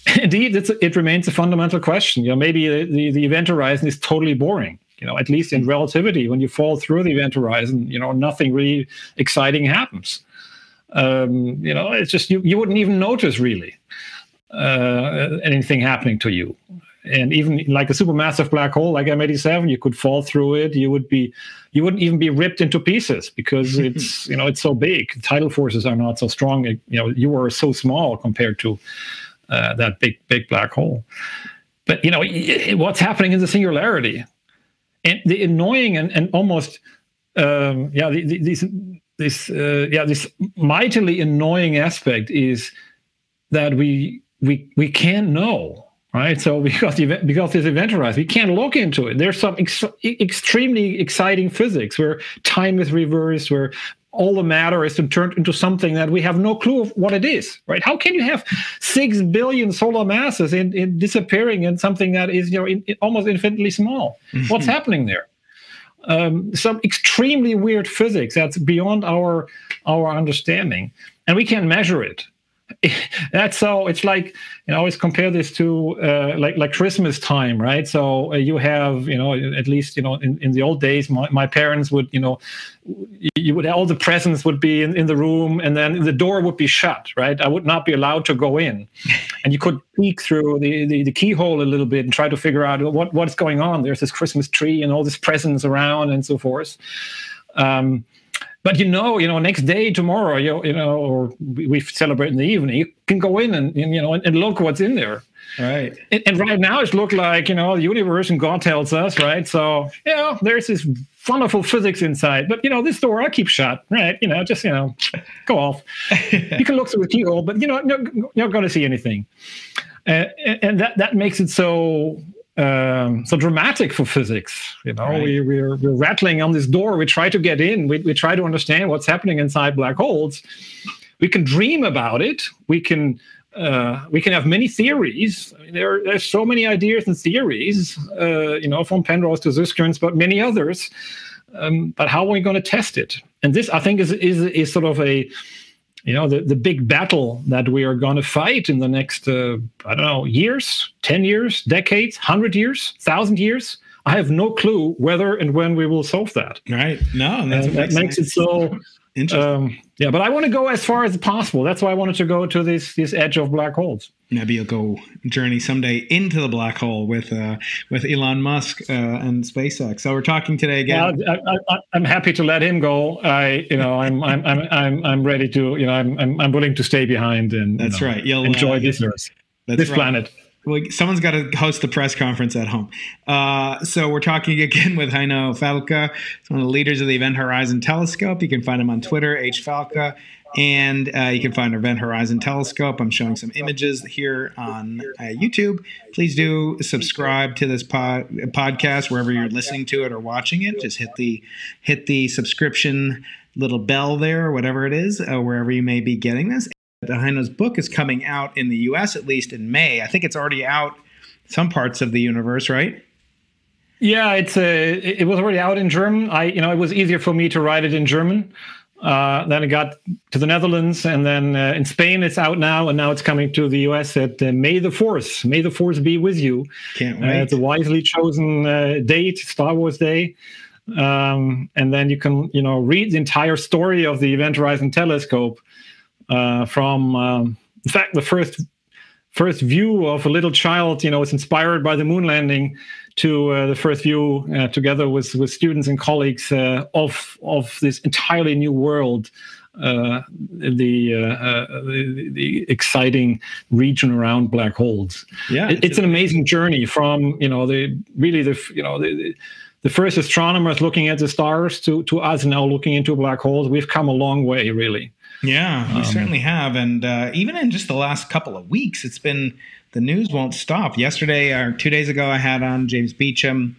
Indeed, it remains a fundamental question. You know, maybe the, the event horizon is totally boring. You know, at least in relativity, when you fall through the event horizon, you know, nothing really exciting happens. Um, you know, it's just you, you wouldn't even notice really uh, anything happening to you. And even like a supermassive black hole like M87, you could fall through it. You would be, you wouldn't even be ripped into pieces because it's, you know, it's so big. Tidal forces are not so strong. You know, you are so small compared to uh, that big big black hole. But you know what's happening in the singularity, and the annoying and, and almost um, yeah the, the, this this uh, yeah this mightily annoying aspect is that we we we can't know right? So because the event, because it's event horizon, we can't look into it. There's some ex- extremely exciting physics where time is reversed, where all the matter is turned into something that we have no clue of what it is, right? How can you have six billion solar masses in, in disappearing in something that is you know in, in almost infinitely small? Mm-hmm. What's happening there? Um, some extremely weird physics that's beyond our our understanding, and we can't measure it. that's so it's like you know, always compare this to uh, like like christmas time right? So uh, you have you know at least you know in, in the old days my, my parents would you know you would all the presents would be in, in the room and then the door would be shut right? I would not be allowed to go in. And you could peek through the, the, the keyhole a little bit and try to figure out what what's going on. There's this christmas tree and all these presents around and so forth. Um, but you know, you know, next day, tomorrow, you, you know, or we celebrate in the evening, you can go in and, you know, and, and look what's in there. Right. And, and, right now it looks like, you know, the universe and God tells us, right? So, you know, there's this wonderful physics inside. But, you know, this door I keep shut, right? You know, just, you know, go off. you can look through the keyhole, but, you know, you're not going to see anything. Uh, and that, that makes it so um, so dramatic for physics. You know, right. we, we're, we're rattling on this door. We try to get in. We, we try to understand what's happening inside black holes. We can dream about it. We can uh, we can have many theories. I mean, there there's so many ideas and theories. Uh, you know, from Penrose to Susskind, but many others. Um, but how are we going to test it? And this, I think, is is is sort of a you know the, the big battle that we are going to fight in the next uh, i don't know years 10 years decades 100 years 1000 years i have no clue whether and when we will solve that. Right. No and that makes, makes it so um, yeah but i want to go as far as possible that's why i wanted to go to this this edge of black holes maybe you'll go journey someday into the black hole with uh, with Elon Musk uh, and SpaceX. So we're talking today again. I, am happy to let him go. I, you know, I'm I'm I'm I'm, I'm ready to, you know, I'm, I'm I'm willing to stay behind and that's you know, right. You'll enjoy uh, this this right. planet. Someone's got to host the press conference at home. Uh, so we're talking again with Heino Falcke, one of the leaders of the Event Horizon Telescope. You can find him on Twitter, hfalcke. And uh, you can find Event Horizon Telescope. I'm showing some images here on uh, YouTube. Please do subscribe to this pod- podcast wherever you're listening to it or watching it. Just hit the hit the subscription little bell there, whatever it is, uh, wherever you may be getting this. Heino's book is coming out in the U.S. at least in May. I think it's already out some parts of the universe, right? Yeah, it's a. It was already out in German. I, you know, it was easier for me to write it in German Uh, then it got to the Netherlands, and then uh, in Spain it's out now, and now it's coming to the US at uh, May the Fourth. May the Fourth be with you. Can't Uh, wait. it's a wisely chosen uh, date, Star Wars Day, um, and then you can you know read the entire story of the Event Horizon Telescope uh, from, um, in fact, the first first view of a little child. You know, it's inspired by the moon landing to uh, the first view uh, together with with students and colleagues uh, of of this entirely new world. Uh, the, uh, uh, the the exciting region around black holes. yeah, It- it's an amazing journey from you know the really the you know the, the- the first astronomers looking at the stars to to us now looking into black holes. We've come a long way, really. Yeah, we Um, certainly have, and uh, even in just the last couple of weeks, it's been the news won't stop. Yesterday or two days ago, I had on James Beacham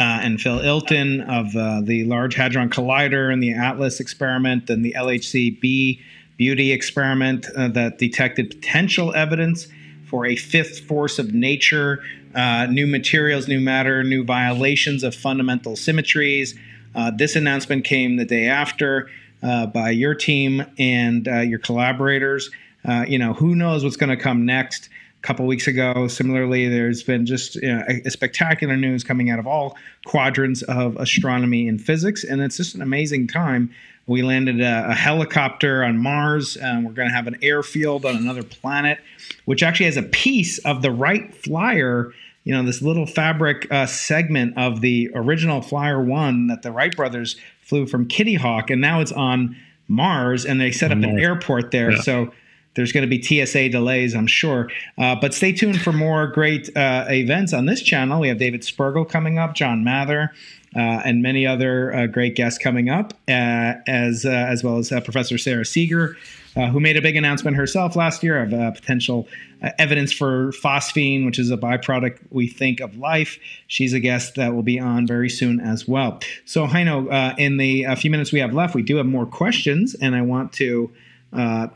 uh, and Phil Ilten of uh, the Large Hadron Collider and the Atlas experiment and the LHC B Beauty experiment uh, that detected potential evidence for a fifth force of nature, uh, new materials, new matter, new violations of fundamental symmetries. Uh, this announcement came the day after uh, by your team and uh, your collaborators. Uh, you know, who knows what's going to come next? A couple weeks ago, similarly, there's been just you know, a, spectacular news coming out of all quadrants of astronomy and physics, and it's just an amazing time. We landed a, a helicopter on Mars, and we're going to have an airfield on another planet, which actually has a piece of the Wright Flyer you know this little fabric uh, segment of the original Flyer One that the Wright brothers flew from Kitty Hawk, and now it's on Mars, and they set up an airport there. Yeah. So there's going to be TSA delays, I'm sure. Uh, but stay tuned for more great uh, events on this channel. We have David Spergel coming up, John Mather. Uh, and many other uh, great guests coming up, uh, as uh, as well as uh, Professor Sara Seager, uh, who made a big announcement herself last year of uh, potential uh, evidence for phosphine, which is a byproduct we think of life. She's a guest that will be on very soon as well. So, Heino, uh, in the uh, few minutes we have left, we do have more questions, and I want to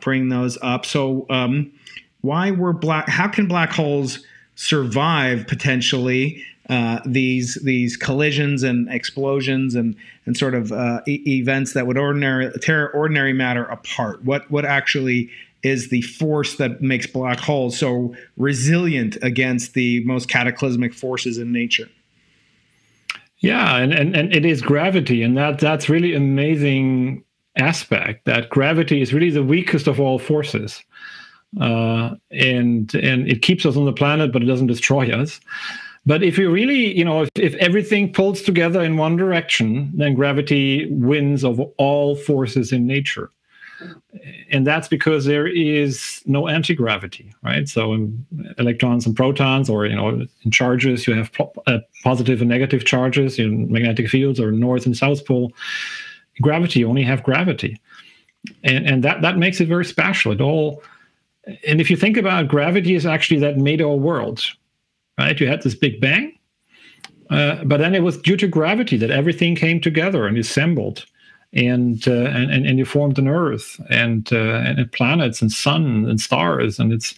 bring those up. So, um, why were black? How can black holes survive potentially? Uh, these these collisions and explosions and and sort of uh, e- events that would ordinary tear ordinary matter apart. What what actually is the force that makes black holes so resilient against the most cataclysmic forces in nature? Yeah, and, and, and it is gravity, and that that's really amazing aspect. That gravity is really the weakest of all forces, uh, and and it keeps us on the planet, but it doesn't destroy us. But if you really, you know, if, if everything pulls together in one direction, then gravity wins over all forces in nature. And that's because there is no anti-gravity, right? So in electrons and protons, or you know, in charges, you have po- uh, positive and negative charges in magnetic fields, or north and south pole. Gravity only have gravity, and and that that makes it very special. It all, and if you think about it, gravity is actually that made our world, right? You had this Big Bang, uh, but then it was due to gravity that everything came together and assembled, and uh, and, and and you formed an Earth and, uh, and planets and sun and stars, and it's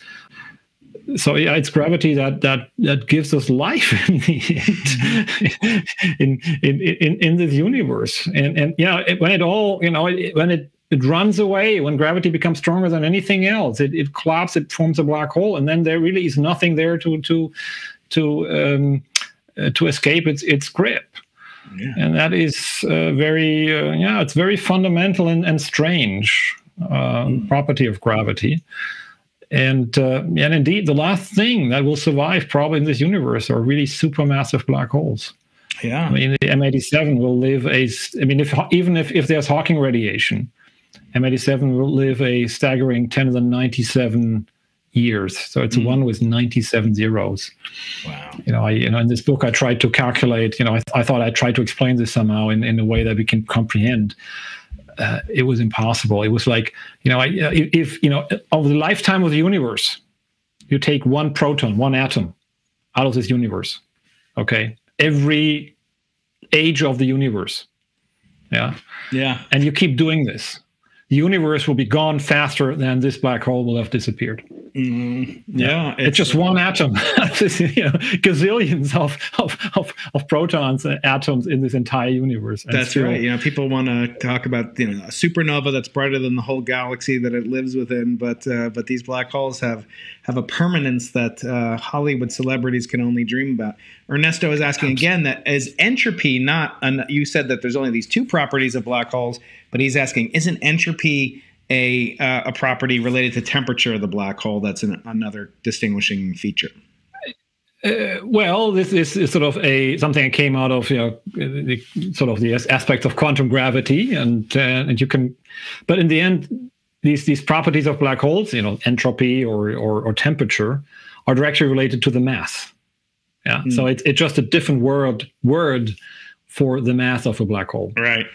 so yeah, it's gravity that that that gives us life in the in, in in in this universe, and and yeah, it, when it all you know it, when it it runs away when gravity becomes stronger than anything else. It, it collapses, it forms a black hole, and then there really is nothing there to to to um, uh, to escape its its grip. Yeah. And that is uh, very uh, yeah, it's very fundamental and, and strange um, property of gravity. And uh, and indeed, the last thing that will survive probably in this universe are really supermassive black holes. Yeah. I mean, the M87 will live a. I mean, if even if, if there's Hawking radiation, M87 will live a staggering 10 to the 97 years. So it's Mm. one with 97 zeros. Wow. You know, I you know in this book I tried to calculate. You know, I, I thought I tried to explain this somehow in, in a way that we can comprehend. Uh, it was impossible. It was like you know, I, if, if you know, over the lifetime of the universe, you take one proton, one atom, out of this universe. Okay, every age of the universe. Yeah, Yeah. and you keep doing this, the universe will be gone faster than this black hole will have disappeared. Mm, yeah, it's, it's, just one atom. you know, gazillions of, of, of, of protons and atoms in this entire universe. And that's still, right. You know, people want to talk about you know a supernova that's brighter than the whole galaxy that it lives within, but uh, but these black holes have have a permanence that uh, Hollywood celebrities can only dream about. Ernesto is asking again that is entropy not? An, you said that there's only these two properties of black holes, but he's asking, isn't entropy a uh, a property related to temperature of the black hole that's an, another distinguishing feature? Uh, well, this is sort of a something that came out of you know the, sort of the aspects of quantum gravity, and uh, and you can, but in the end, these these properties of black holes, you know, entropy or or, or temperature, are directly related to the mass. Yeah, mm. so it's it's just a different word word for the mass of a black hole. Right.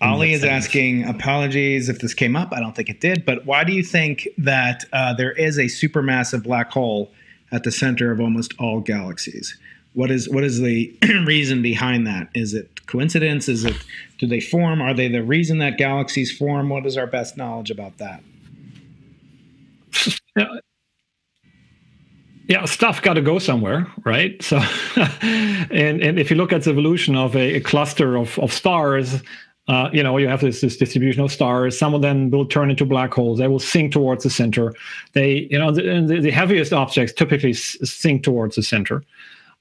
Ali is sense. asking, apologies if this came up. I don't think it did, but why do you think that uh, there is a supermassive black hole at the center of almost all galaxies? What is what is the reason behind that? Is it coincidence? Is it do they form? Are they the reason that galaxies form? What is our best knowledge about that? yeah, stuff got to go somewhere, right? So, and and if you look at the evolution of a, a cluster of, of stars, uh, you know, you have this, this distribution of stars. Some of them will turn into black holes. They will sink towards the center. They, you know, the, the heaviest objects typically sink towards the center.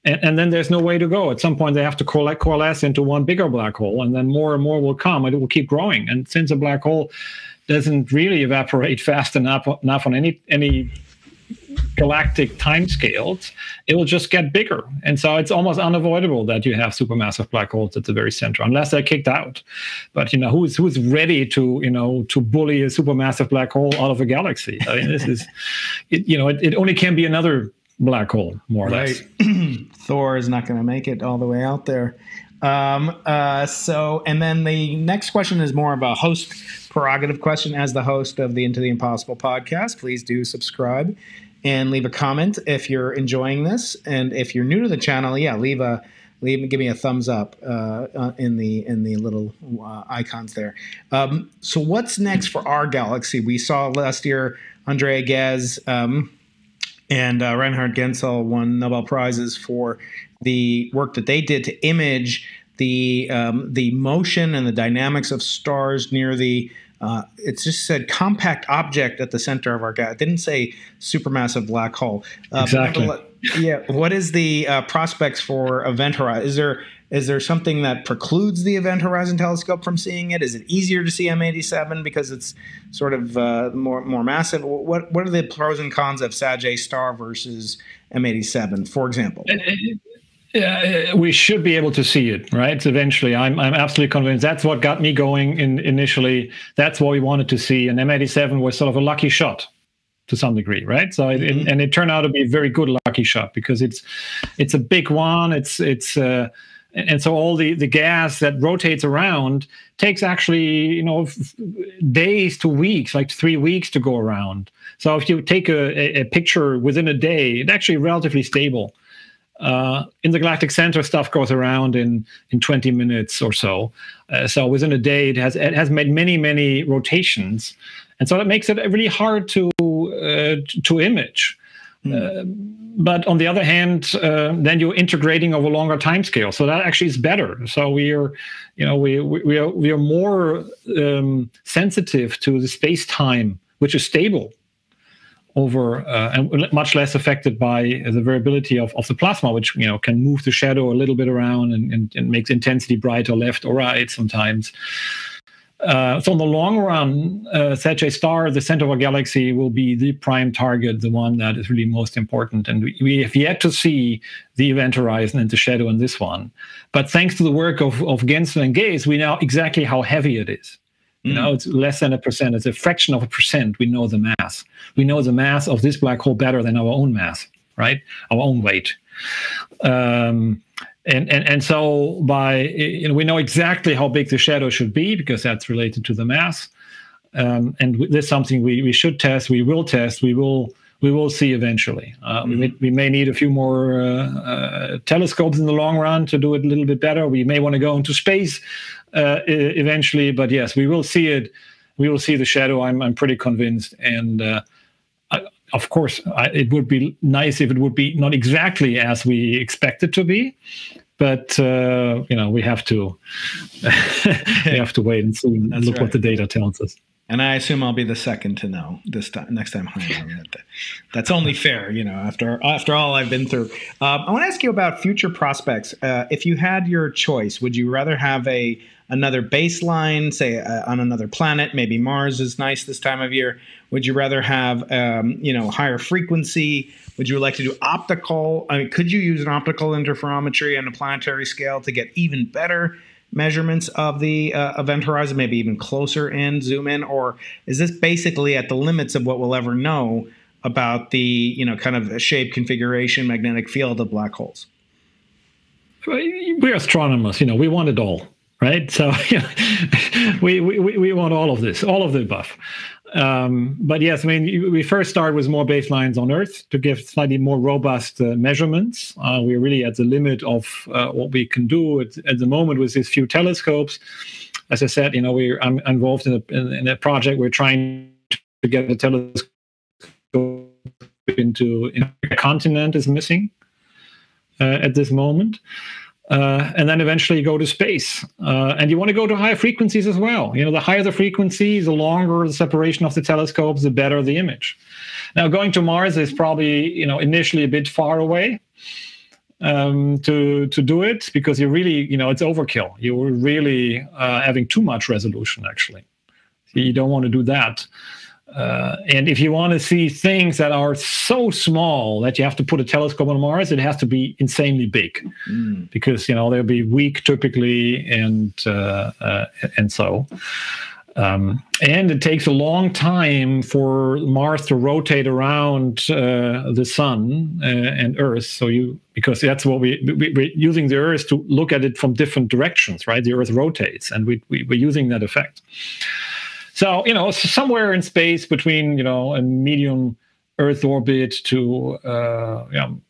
And, and, then there's no way to go. At some point, they have to coalesce into one bigger black hole, and then more and more will come, and it will keep growing. And since a black hole doesn't really evaporate fast enough, enough on any any galactic timescales, it will just get bigger. And so it's almost unavoidable that you have supermassive black holes at the very center, unless they're kicked out. But you know, who's who's ready to you know to bully a supermassive black hole out of a galaxy? I mean, this is, it, you know, it, it only can be another black hole, more or right. less. Thor is not going to make it all the way out there. Um, uh, so, and then the next question is more of a host prerogative question. As the host of the Into the Impossible podcast, please do subscribe and leave a comment if you're enjoying this. And if you're new to the channel, yeah, leave a leave give me a thumbs up uh, uh, in the in the little uh, icons there. Um, so what's next for our galaxy? We saw last year Andrea Ghez um, and uh, Reinhard Genzel won Nobel prizes for the work that they did to image the um, the motion and the dynamics of stars near the uh, it just said compact object at the center of our galaxy. It didn't say supermassive black hole. Uh, exactly. yeah. What is the uh, prospects for Event Horizon? Is there is there something that precludes the Event Horizon Telescope from seeing it? Is it easier to see M87 because it's sort of uh, more more massive? What what are the pros and cons of Sag A Star versus M87, for example? Uh, we should be able to see it, right? Eventually, I'm I'm absolutely convinced. That's what got me going in initially. That's what we wanted to see, and M87 was sort of a lucky shot to some degree, right? So, mm-hmm. it, and it turned out to be a very good lucky shot because it's it's a big one. It's it's uh, and so all the the gas that rotates around takes actually you know days to weeks, like three weeks to go around. So if you take a, a picture within a day, it's actually relatively stable uh, in the galactic center, stuff goes around in in 20 minutes or so. Uh, so within a day, it has it has made many many rotations, and so that makes it really hard to uh, to image. Mm. but on the other hand, uh, then you're integrating over longer time scale, so that actually is better. So we are, you know, we we are we are more um, sensitive to the space time, which is stable over uh, and much less affected by the variability of, of the plasma, which you know can move the shadow a little bit around and, and, and makes intensity brighter left or right sometimes. Uh, so in the long run, uh, a Star, the center of a galaxy, will be the prime target, the one that is really most important. And we, we have yet to see the event horizon and the shadow in this one. But thanks to the work of, of Genzel and Ghez, we know exactly how heavy it is. You know, mm. it's less than a percent. It's a fraction of a percent. We know the mass. We know the mass of this black hole better than our own mass, right? Our own weight. Um, and, and and so by you know we know exactly how big the shadow should be because that's related to the mass. Um, and this is something we, we should test. We will test. We will we will see eventually. Uh, mm-hmm. we, may, we, may, need a few more uh, uh, telescopes in the long run to do it a little bit better. We may want to go into space uh, eventually. But yes, we will see it. We will see the shadow. I'm I'm pretty convinced, and uh, I, of course, I, it would be nice if it would be not exactly as we expect it to be, but uh, you know we have to we have to wait and see and look right. what the data tells us. And I assume I'll be the second to know this time next time. That's only fair, you know. After after all I've been through, uh, I want to ask you about future prospects. Uh, if you had your choice, would you rather have a another baseline, say uh, on another planet, maybe Mars is nice this time of year? Would you rather have um, you know higher frequency? Would you like to do optical? I mean, could you use an optical interferometry on a planetary scale to get even better measurements of the uh, event horizon, maybe even closer in, zoom in, or is this basically at the limits of what we'll ever know about the you know kind of shape, configuration, magnetic field of black holes? We're astronomers, you know, we want it all, right? So we, we we want all of this, all of the above. Um, but yes, I mean, we first started with more baselines on Earth to give slightly more robust uh, measurements. Uh, we're really at the limit of uh, what we can do at, at, the moment with these few telescopes. As I said, you know, we're I'm involved in a, in, in a project. We're trying to get a telescope into in a continent is missing uh, at this moment uh, and then eventually you go to space. Uh, and you want to go to higher frequencies as well. You know, the higher the frequency, the longer the separation of the telescopes, the better the image. Now, going to Mars is probably you know initially a bit far away um, to to do it because you really you know it's overkill. You're really uh, having too much resolution actually. You don't want to do that. Uh, and if you want to see things that are so small that you have to put a telescope on Mars, it has to be insanely big, mm. because you know they'll be weak typically, and uh, uh, and so. Um, and it takes a long time for Mars to rotate around uh, the Sun uh, and Earth. So you, because that's what we, we are using the Earth to look at it from different directions, right? The Earth rotates, and we, we we're using that effect. So, you know, somewhere in space between, you know, a medium Earth orbit to, uh, you know,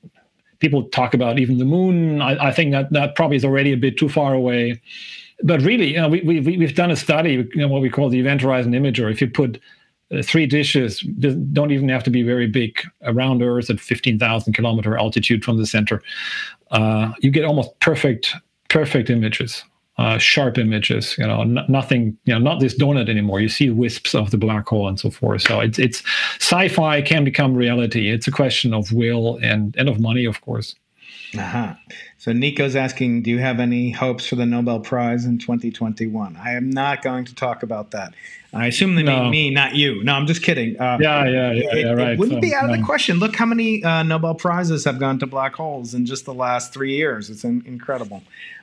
people talk about even the moon. I, I, think that that probably is already a bit too far away. But really, you know, we, we, we've done a study, you know, what we call the Event Horizon Imager. If you put uh, three dishes, don't even have to be very big, around Earth at 15,000 kilometer altitude from the center, uh, you get almost perfect, perfect images uh, sharp images. You know, n- nothing. You know, not this donut anymore. You see wisps of the black hole and so forth. So it's it's sci-fi can become reality. It's a question of will and and of money, of course. Uh-huh. So Nico's asking, do you have any hopes for the Nobel Prize in 2021? I am not going to talk about that. I assume they no. mean me, not you. No, I'm just kidding. Uh, yeah, yeah, yeah, it, yeah, right. It wouldn't so, be out of the question. Look how many uh, Nobel Prizes have gone to black holes in just the last three years. It's in- incredible.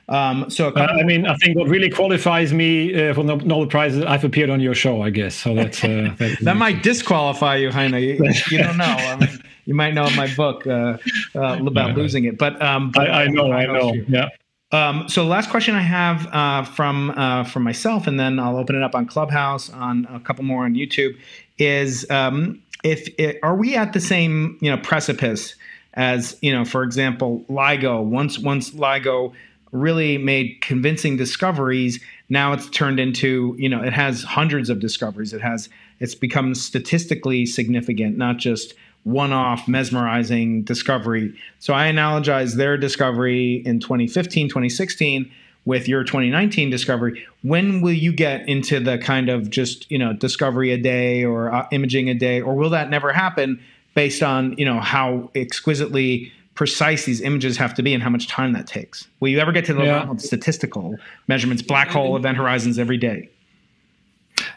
Um, so uh, I mean, I think what really qualifies me uh, for the Nobel Prize is I've appeared on your show, I guess. So that's uh, that, that might disqualify you, Heino. You, you don't know. I mean, you might know my book uh, uh, about losing it, but, um, but I, I, know, I know. Yeah. Um, so last question I have uh, from uh, from myself, and then I'll open it up on Clubhouse, on a couple more on YouTube, is um, if it, are we at the same you know precipice as you know, for example, LIGO. Once once LIGO really made convincing discoveries. Now it's turned into you know it has hundreds of discoveries. It has it's become statistically significant not just one-off mesmerizing discovery. So i analogize their discovery in 2015 2016 with your 2019 discovery. When will you get into the kind of just you know discovery a day or uh, imaging a day or will that never happen based on you know how exquisitely precise these images have to be and how much time that takes. Will you ever get to the yeah. level of statistical measurements, black hole event horizons every day?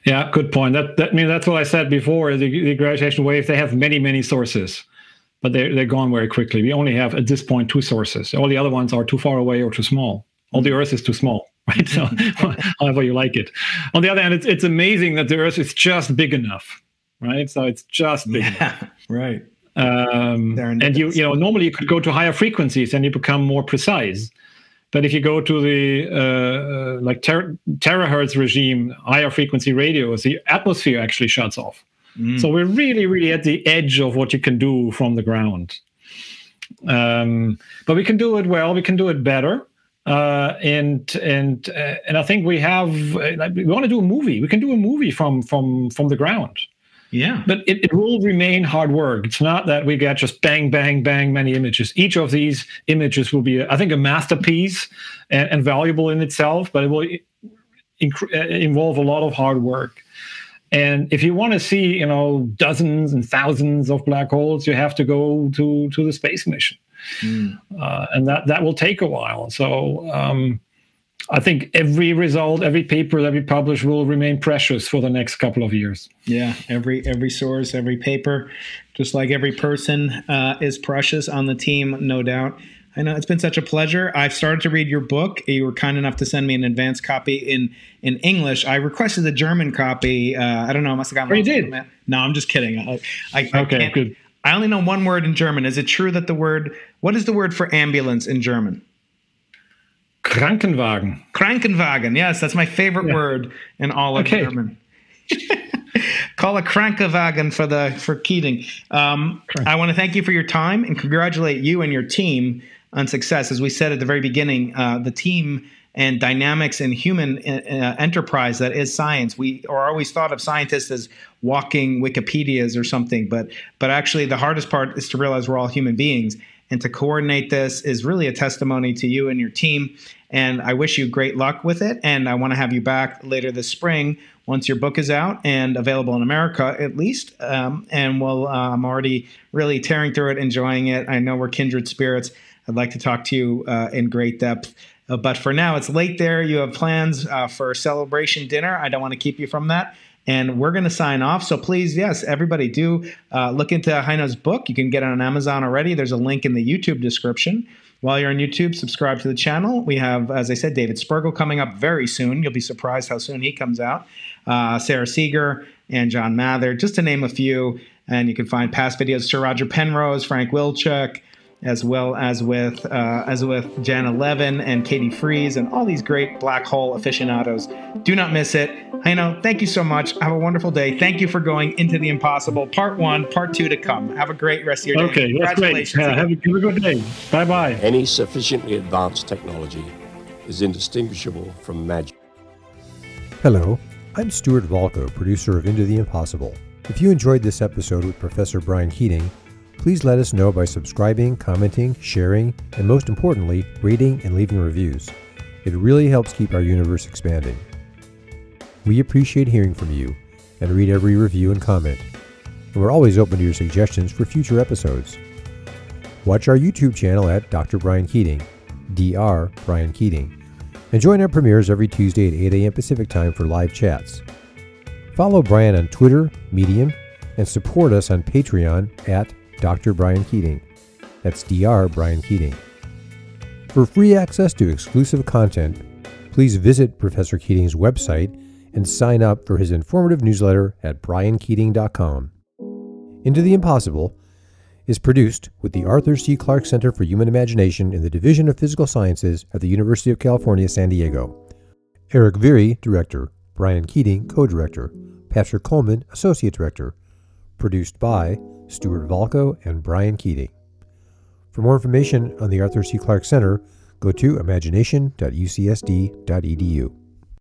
Yeah, good point. That, that I mean that's what I said before. The, the gravitational wave they have many many sources, but they're they're gone very quickly. We only have at this point two sources. All the other ones are too far away or too small. All the Earth is too small, right? So however you like it. On the other hand, it's it's amazing that the Earth is just big enough, right? So it's just big yeah, enough. right. Um, and you, you know, normally you could go to higher frequencies and you become more precise. But if you go to the uh, uh, like ter- terahertz regime, higher frequency radios, the atmosphere actually shuts off. Mm. So we're really, really at the edge of what you can do from the ground. Um, but we can do it well. We can do it better. Uh, and and uh, and I think we have. Uh, we want to do a movie. We can do a movie from from from the ground Yeah. But it, it will remain hard work. It's not that we get just bang, bang, bang many images. Each of these images will be, I think, a masterpiece and, and valuable in itself, but it will inc- involve a lot of hard work. And if you want to see, you know, dozens and thousands of black holes, you have to go to to the space mission, mm. uh, and that that will take a while. So um, I think every result, every paper that we publish will remain precious for the next couple of years. Yeah, every every source, every paper, just like every person uh, is precious on the team, no doubt. I know it's been such a pleasure. I've started to read your book. You were kind enough to send me an advanced copy in in English. I requested the German copy. Uh, I don't know. I must have gotten. Oh, you did? No, I'm just kidding. I, I, okay, I good. I only know one word in German. Is it true that the word? What is the word for ambulance in German? Krankenwagen. Krankenwagen. Yes, that's my favorite yeah. word in all of okay. German. Call a Krankenwagen for the for Keating. Um, I want to thank you for your time and congratulate you and your team on success. As we said at the very beginning, uh, the team and dynamics and human uh, enterprise that is science. We are always thought of scientists as walking Wikipedias or something, but but actually the hardest part is to realize we're all human beings and to coordinate this is really a testimony to you and your team. And I wish you great luck with it. And I want to have you back later this spring once your book is out and available in America, at least. Um, and we'll, uh, I'm already really tearing through it, enjoying it. I know we're kindred spirits. I'd like to talk to you uh, in great depth. Uh, but for now, it's late there. You have plans uh, for celebration dinner. I don't want to keep you from that and we're going to sign off. So please, yes, everybody do uh, look into Heino's book. You can get it on Amazon already. There's a link in the YouTube description. While you're on YouTube, subscribe to the channel. We have, as I said, David Spergel coming up very soon. You'll be surprised how soon he comes out. Uh, Sara Seager and John Mather, just to name a few. And you can find past videos: Sir Roger Penrose, Frank Wilczek, as well as with uh, as with Janna Levin and Katie Freese and all these great black hole aficionados. Do not miss it. Heino, thank you so much. Have a wonderful day. Thank you for going into the impossible. Part one, part two to come. Have a great rest of your day. Okay, that's great. Yeah, have, a, have a good day. Bye bye. Any sufficiently advanced technology is indistinguishable from magic. Hello, I'm Stuart Volko, producer of Into the Impossible. If you enjoyed this episode with Professor Brian Keating, Please let us know by subscribing, commenting, sharing, and most importantly, rating and leaving reviews. It really helps keep our universe expanding. We appreciate hearing from you and read every review and comment. And we're always open to your suggestions for future episodes. Watch our YouTube channel at Dr. Brian Keating, Dr. Brian Keating, and join our premieres every Tuesday at 8 a.m. Pacific Time for live chats. Follow Brian on Twitter, Medium, and support us on Patreon at Dr. Brian Keating. That's Dr. Brian Keating. For free access to exclusive content, please visit Professor Keating's website and sign up for his informative newsletter at briankeating.com. Into the Impossible is produced with the Arthur C. Clarke Center for Human Imagination in the Division of Physical Sciences at the University of California, San Diego. Erik Viirre, Director, Brian Keating, Co Director, Patrick Coleman, Associate Director. Produced by Stuart Volko, and Brian Keating. For more information on the Arthur C. Clarke Center, go to imagination.ucsd.edu.